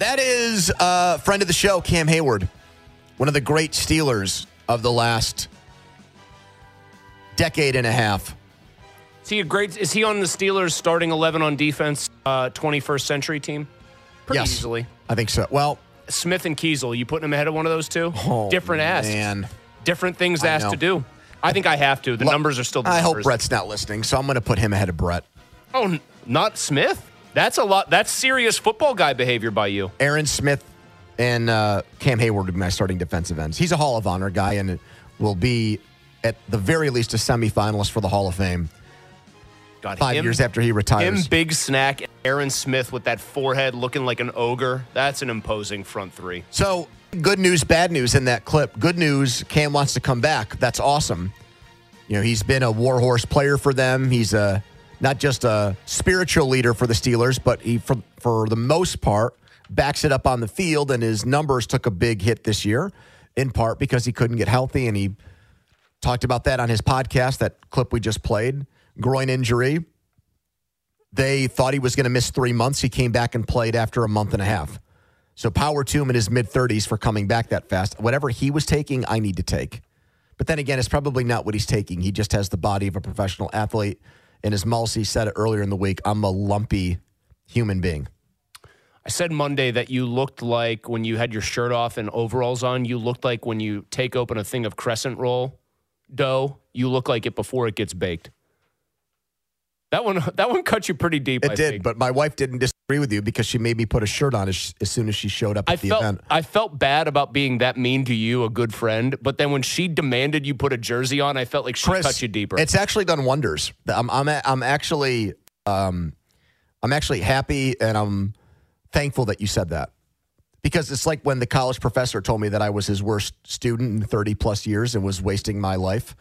That is a friend of the show, Cam Heyward, one of the great Steelers of the last decade and a half. Is he a great? Is he on the Steelers starting eleven on defense, uh, 21st century team? Pretty Yes. easily. I think so. Well, Smith and Keisel, you putting him ahead of one of those two? oh, Different asks, Man. different things asked to do. I think I have to. The Look, numbers are still. The I hope. Brett's not listening, so I'm going to put him ahead of Brett. Oh, n- not Smith. That's a lot. That's serious football guy behavior by you. Aaron Smith and uh, Cam Heyward would be my starting defensive ends. He's a Hall of Honor guy and will be, at the very least, a semifinalist for the Hall of Fame God, five him- years after he Him, retires. big snack, Aaron Smith with that forehead looking like an ogre. That's an imposing front three. So, good news, bad news in that clip. Good news, Cam wants to come back. That's awesome. You know, he's been a warhorse player for them. He's a not just a spiritual leader for the Steelers, but he for for the most part backs it up on the field and his numbers took a big hit this year in part because he couldn't get healthy and he talked about that on his podcast, that clip we just played, groin injury. They thought he was going to miss 3 months. He came back and played after a month and a half. So power to him in his mid 30s for coming back that fast. Whatever he was taking, I need to take. But then again, it's probably not what he's taking. He just has the body of a professional athlete. And as Mulsey said it earlier in the week, I'm a lumpy human being. I said Monday that you looked like when you had your shirt off and overalls on, you looked like when you take open a thing of crescent roll dough, you look like it before it gets baked. That one that one cut you pretty deep. It I did, think. but my wife didn't disagree with you because she made me put a shirt on as, as soon as she showed up at I the felt event. I felt bad about being that mean to you, a good friend. But then when she demanded you put a jersey on, I felt like she Chris, cut you deeper. It's actually done wonders. I'm I'm I'm actually um I'm actually happy and I'm thankful that you said that. Because it's like when the college professor told me that I was his worst student in 30 plus years and was wasting my life.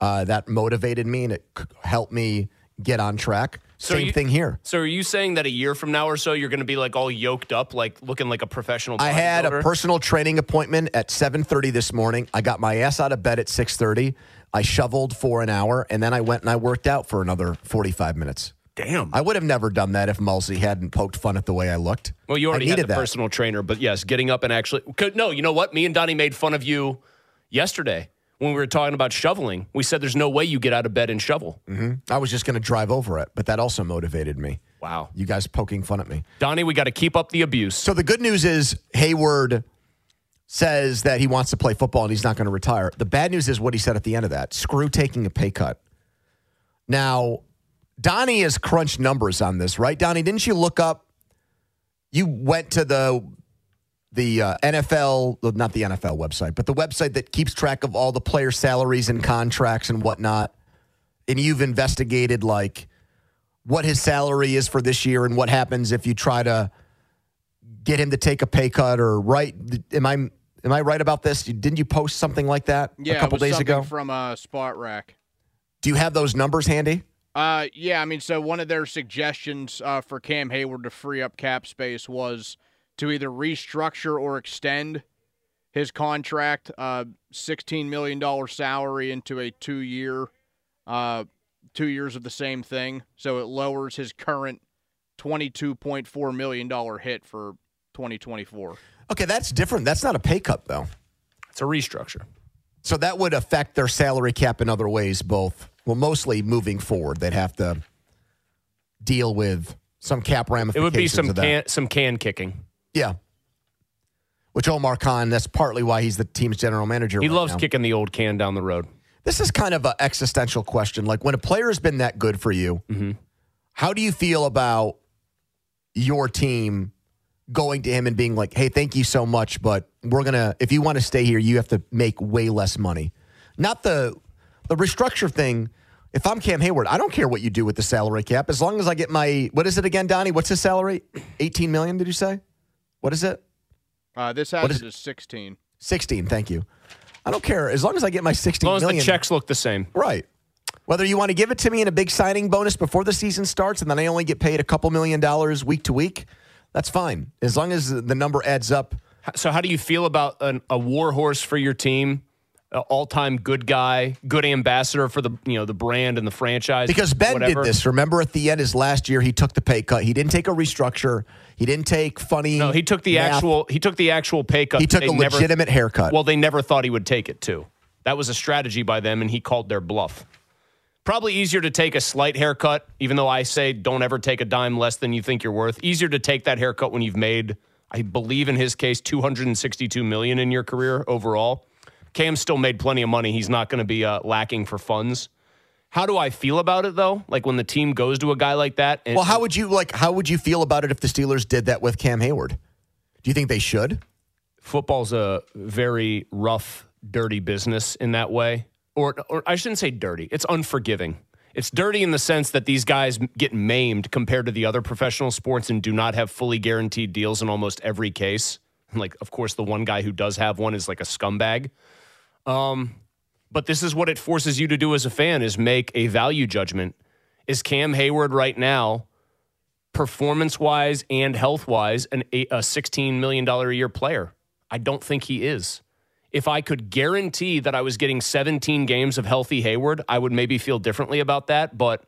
Uh, that motivated me and it helped me get on track. So Same you- thing here. so are you saying that a year from now or so you're going to be like all yoked up, like looking like a professional? I had a personal training appointment at 7:30 this morning. I got my ass out of bed at 6:30. I shoveled for an hour and then I went and I worked out for another 45 minutes. Damn. I would have never done that if Mulsey hadn't poked fun at the way I looked. Well, you I already had the that. personal trainer, but yes, getting up and actually. could- No, you know what? Me and Donnie made fun of you yesterday when we were talking about shoveling. We said there's no way you get out of bed and shovel. Mm-hmm. I was just going to drive over it, but that also motivated me. Wow. You guys poking fun at me. Donnie, we got to keep up the abuse. So the good news is Heyward says that he wants to play football and he's not going to retire. The bad news is what he said at the end of that. Screw taking a pay cut. Now, Donnie has crunched numbers on this, right? Donnie, didn't you look up? You went to the the uh, NFL, not the NFL website, but the website that keeps track of all the player salaries and contracts and whatnot. And you've investigated like what his salary is for this year and what happens if you try to get him to take a pay cut or right am I am I right about this? Didn't you post something like that Yeah, a couple days ago? from uh, Spotrac. Do you have those numbers handy? Uh, yeah, I mean, so one of their suggestions uh, for Cam Heyward to free up cap space was to either restructure or extend his contract, uh, $16 million salary into a two year, uh, two years of the same thing. So it lowers his current $22.4 million hit for 2024. Okay, that's different. That's not a pay cut though. It's a restructure. So that would affect their salary cap in other ways, both. Well, mostly moving forward, they'd have to deal with some cap ramifications. It would be some can some can kicking. Yeah. which Omar Khan, that's partly why he's the team's general manager. He right loves now. kicking the old can down the road. This is kind of an existential question. Like when a player has been that good for you, Mm-hmm. how do you feel about your team going to him and being like, "Hey, thank you so much, but we're gonna. If you want to stay here, you have to make way less money." Not the the restructure thing. If I'm Cam Heyward, I don't care what you do with the salary cap as long as I get my what is it again, Donnie? What's his salary? Eighteen million? Did you say? What is it? Uh, this What has is- 16. 16. Thank you. I don't care as long as I get my As sixteen long as million. the checks look the same. Right. Whether you want to give it to me in a big signing bonus before the season starts and then I only get paid a couple million dollars week to week, that's fine. As long as the number adds up. So, how do you feel about an, a war horse for your team? All time good guy, good ambassador for the you know the brand and the franchise. Because Ben whatever. did this. Remember at the end his last year, he took the pay cut. He didn't take a restructure. He didn't take funny. No, he took the math. actual. He took the actual pay cut. He took They a never- legitimate haircut. Well, they never thought he would take it too. That was a strategy by them, and he called their bluff. Probably easier to take a slight haircut, even though I say don't ever take a dime less than you think you're worth. Easier to take that haircut when you've made, I believe in his case, 262 million in your career overall. Cam still made plenty of money. He's not going to be uh, lacking for funds. How do I feel about it though? Like when the team goes to a guy like that. And, well, how would you like how would you feel about it if the Steelers did that with Cam Heyward? Do you think they should? football's a very rough, dirty business in that way. Or, or I shouldn't say dirty. It's unforgiving. It's dirty in the sense that these guys get maimed compared to the other professional sports and do not have fully guaranteed deals in almost every case. Like, of course, the one guy who does have one is like a scumbag. Um, but this is what it forces you to do as a fan: is make a value judgment. Is Cam Heyward right now, performance wise and health wise, an a sixteen million dollar a year player? I don't think he is. If I could guarantee that I was getting 17 games of healthy Heyward, I would maybe feel differently about that. But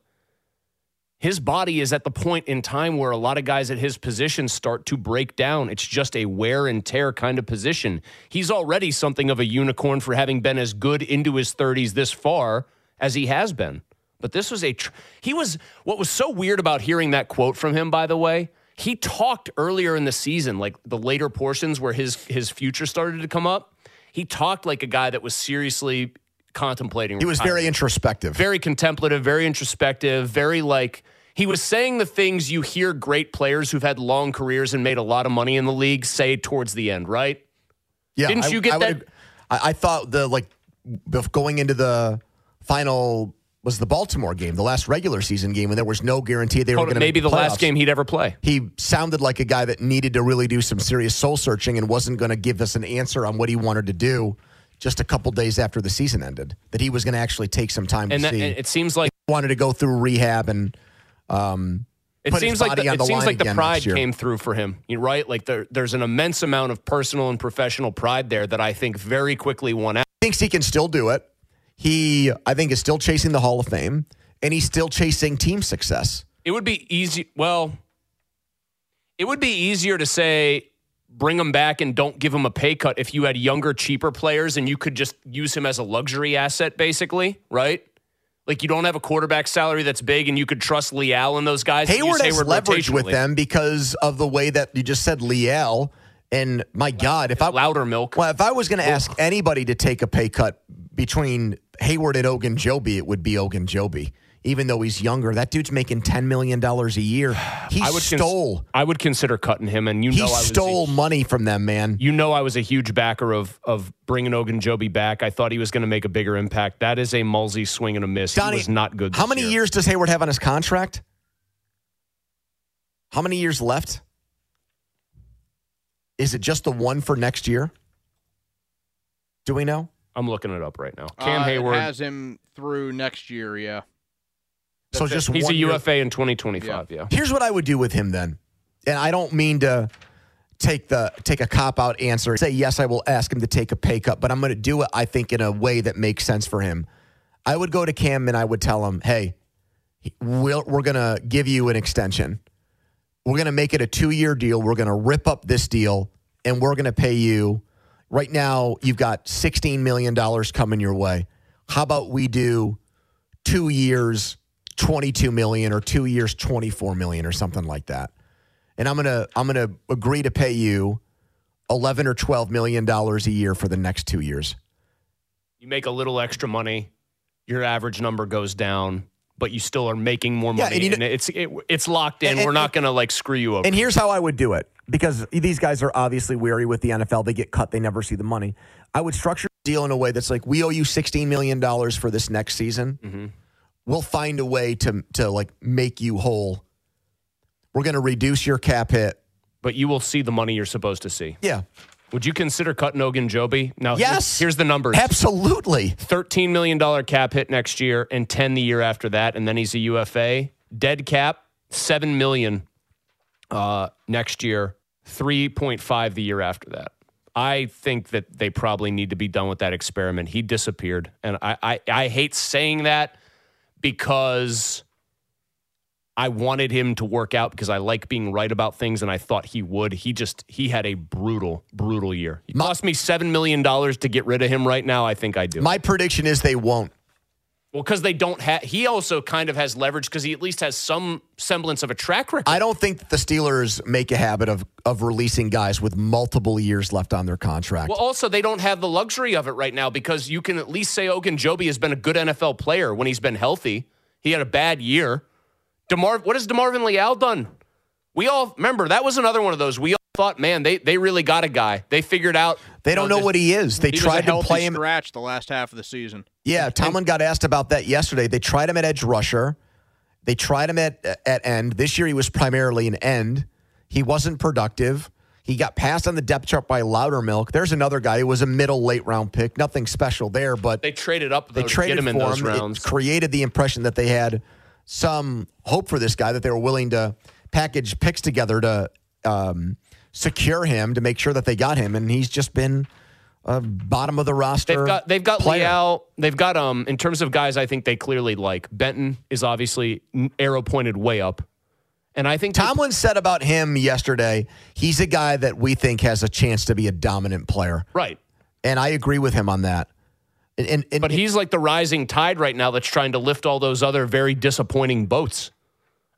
his body is at the point in time where a lot of guys at his position start to break down. It's just a wear and tear kind of position. He's already something of a unicorn for having been as good into his 30s this far as he has been. But this was a, tr- he was, what was so weird about hearing that quote from him, by the way, he talked earlier in the season, like the later portions where his his future started to come up. He talked like a guy that was seriously contemplating. He was very introspective. very contemplative, very introspective, very like he was saying the things you hear great players who've had long careers and made a lot of money in the league say towards the end, right? Yeah, Didn't you get would that- I, I thought the like going into the final was the Baltimore game, the last regular season game, and there was no guarantee they were going to Maybe the last game he'd ever play. He sounded like a guy that needed to really do some serious soul searching and wasn't going to give us an answer on what he wanted to do. Just a couple days after the season ended, that he was going to actually take some time And to that, see. and it seems like he wanted to go through rehab and um, it put his seems like the, it seems like the pride came through for him, you- right? Like there, there's an immense amount of personal and professional pride there that I think very quickly won out. thinks he can still do it. He, I think, is still chasing the Hall of Fame, and he's still chasing team success. It would be easy. Well, it would be easier to say bring him back and don't give him a pay cut if you had younger, cheaper players and you could just use him as a luxury asset, basically, right? Like you don't have a quarterback salary that's big, and you could trust Leal and those guys. Heyward has leverage with them because of the way that you just said Leal. And my God, if I Loudermilk. well, if I was going to ask anybody to take a pay cut between Heyward and Ogunjobi, it would be Ogunjobi. Even though he's younger, that dude's making ten million dollars a year. He I would cons- stole. I would consider cutting him, and you he know I was a stole money from them, man. you know I was a huge backer of of bringing Ogunjobi back. I thought he was going to make a bigger impact. That is a Mulsey swing and a miss. Donnie, he was not good. How many year. years does Heyward have on his contract? How many years left? Is it just the one for next year? Do we know? I'm looking it up right now. Cam Uh, it Heyward. has him through next year. Yeah. So just He's a year- UFA in 2025. Yeah. Here's what I would do with him then, and I don't mean to take the take a cop out answer. Say yes, I will ask him to take a pay cut, but I'm going to do it. I think in a way that makes sense for him. I would go to Cam and I would tell him, "Hey, we'll, we're going to give you an extension. We're going to make it a two year deal. We're going to rip up this deal, and we're going to pay you." Right now, you've got $16 million coming your way. How about we do two years, 22 million or two years, 24 million or something like that? And I'm going to, I'm going to agree to pay you 11 or 12 million dollars a year for the next 2 years. You make a little extra money, your average number goes down, but you still are making more Yeah, money. and you and it's it, it's locked in. And- We're not going to like screw you over. And here's how I would do it because these guys are obviously weary with the NFL. They get cut, they never see the money. I would structure the deal in a way that's like, we owe you $16 million for this next season. Mm-hmm. We'll find a way to, to like make you whole. We're going to reduce your cap hit. but you will see the money you're supposed to see. Yeah. Would you consider cutting Ogunjobi? Now, here's- Yes. Here's, the numbers: Absolutely. thirteen million dollar cap hit next year, and ten the year after that, and then he's a UFA. Dead cap seven million uh, next year, three point five the year after that. I think that they probably need to be done with that experiment. He disappeared, and I I, I hate saying that because. I wanted him to work out because I like being right about things, and I thought he would. He just he had a brutal, brutal year. It cost me seven million dollars to get rid of him. Right now, I think I do. My prediction is they won't. Well, because they don't have. He also kind of has leverage because he at least has some semblance of a track record. I don't think the Steelers make a habit of, of releasing guys with multiple years left on their contract. well, also they don't have the luxury of it right now because you can at least say Ogunjobi has been a good NFL player when he's been healthy. He had a bad year. Demar, what has DeMarvin Leal done? We all remember that was another one of those. We all thought, man, they they really got a guy. They figured out they don't know this- what he is. They He was a tried to play him. scratch the last half of the season. Yeah, Tomlin got asked about that yesterday. They tried him at edge rusher. They tried him at at end. This year he was primarily an end. He wasn't productive. He got passed on the depth chart by Loudermilk. There's another guy who was a middle late round pick. Nothing special there, but They traded up though, they to traded get him in for those him. rounds. It created the impression that they had some hope for this guy, that they were willing to package picks together to um, secure him, to make sure that they got him, and he's just been uh, bottom of the roster. They've got they've got player. Leal. They've got um in terms of guys I think they clearly like. Benton is obviously arrow pointed way up, and I think Tomlin said about him yesterday, he's a guy that we think has a chance to be a dominant player. right. And I agree with him on that. And, and, and But he's like the rising tide right now that's trying to lift all those other very disappointing boats.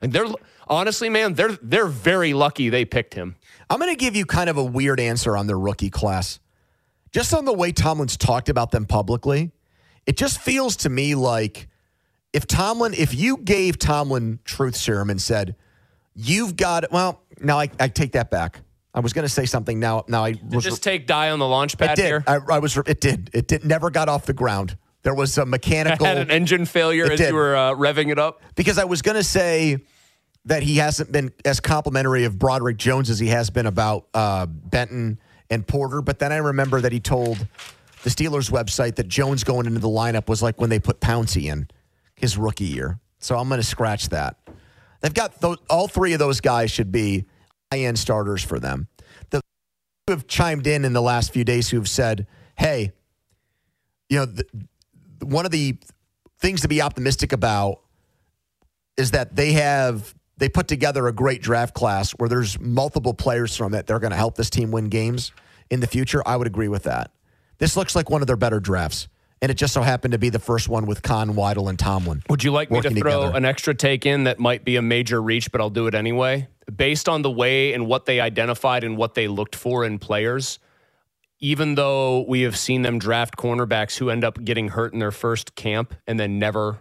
And they're honestly, man, they're they're very lucky they picked him. I'm going to give you kind of a weird answer on their rookie class. Just on the way Tomlin's talked about them publicly, it just feels to me like if Tomlin, if you gave Tomlin truth serum and said, you've got, well, now I, I take that back. I was going to say something now. Now I was Just take die on the launch it pad did. here. I, I was. It did. It did. Never got off the ground. There was a mechanical Had an engine failure It as did. you were uh, revving it up. because I was going to say that he hasn't been as complimentary of Broderick Jones as he has been about uh, Benton and Porter. But then I remember that he told the Steelers website that Jones going into the lineup was like when they put Pouncey in his rookie year. So I'm going to scratch that. They've got all three of those guys should be high end starters for them. The who have chimed in in the last few days who have said, "Hey, you know, one of the things to be optimistic about is that they have they put together a great draft class where there's multiple players from it. They're going to help this team win games in the future. I would agree with that. This looks like one of their better drafts, and it just so happened to be the first one with Khan, Weidl, and Tomlin. Would you like me to throw together. an extra take in that might be a major reach, but I'll do it anyway? Based on the way and what they identified and what they looked for in players, even though we have seen them draft cornerbacks who end up getting hurt in their first camp and then never,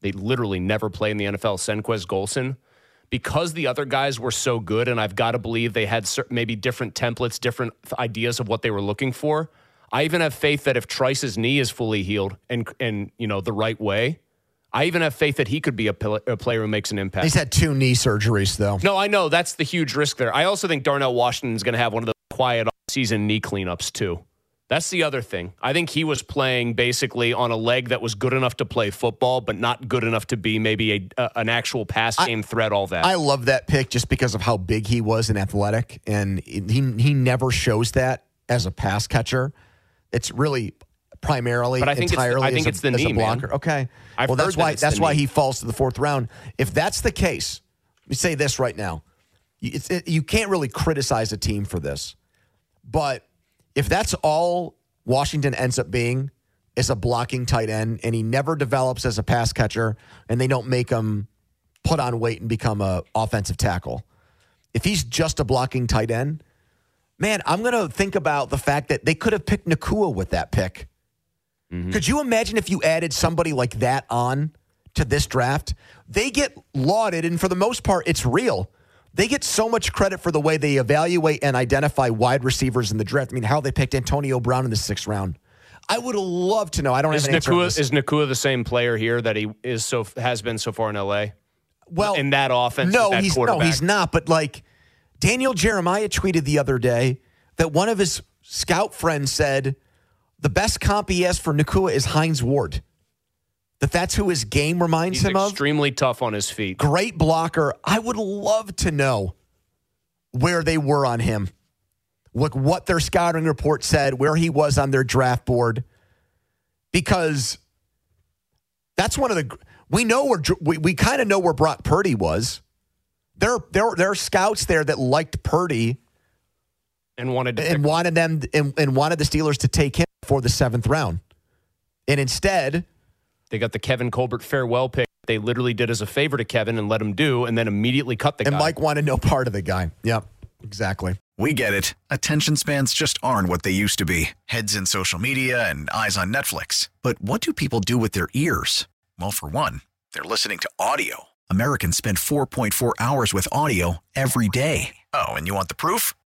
they literally never play in the NFL, Senquez Golson, because the other guys were so good, and I've got to believe they had maybe different templates, different ideas of what they were looking for. I even have faith that if Trice's knee is fully healed and and you know the right way, I even have faith that he could be a, a player who makes an impact. He's had two knee surgeries though. no, I know that's the huge risk there. I also think Darnell Washington is going to have one of the quiet season knee cleanups too. That's the other thing. I think he was playing basically on a leg that was good enough to play football, but not good enough to be maybe a, a an actual pass game threat. All that. I love that pick just because of how big he was and athletic, and he he never shows that as a pass catcher. It's really primarily But I think it's entirely I think it's a, the knee, man. blocker. Okay, I've well that's heard that why that's why knee. he falls to the fourth round. If that's the case, let me say this right now: it's, it, you can't really criticize a team for this, but if that's all Washington ends up being is a blocking tight end, and he never develops as a pass catcher, and they don't make him put on weight and become a offensive tackle. If he's just a blocking tight end, man, I'm going to think about the fact that they could have picked Nacua with that pick. Mm-hmm. Could you imagine if you added somebody like that on to this draft? They get lauded, and for the most part, it's real. They get so much credit for the way they evaluate and identify wide receivers in the draft. I mean, how they picked Antonio Brown in the sixth round. I would love to know. I don't Is have an. Nacua is Nacua the same player here that he is so has been so far in LA? well in that offense, No, that he's no, he's not. But like Daniel Jeremiah tweeted the other day that one of his scout friends said the best comp he has for Nacua is Hines Ward. That that's who his game reminds He's him of. extremely tough on his feet. Great blocker. I would love to know where they were on him. Look what their scouting report said, where he was on their draft board, because that's one of the we know where we, we kind of know where Brock Purdy was. There, there, there are scouts there that liked Purdy and wanted and wanted them and, and wanted the Steelers to take him for the seventh round, and instead, they got the Kevin Colbert farewell pick. They literally did as a favor to Kevin and let him do, and then immediately cut the and guy. Mike wanted no part of the guy. Yep, exactly. We get it. Attention spans just aren't what they used to be heads in social media and eyes on Netflix. But what do people do with their ears? Well, for one, they're listening to audio. Americans spend 4.4 hours with audio every day. Oh, and you want the proof?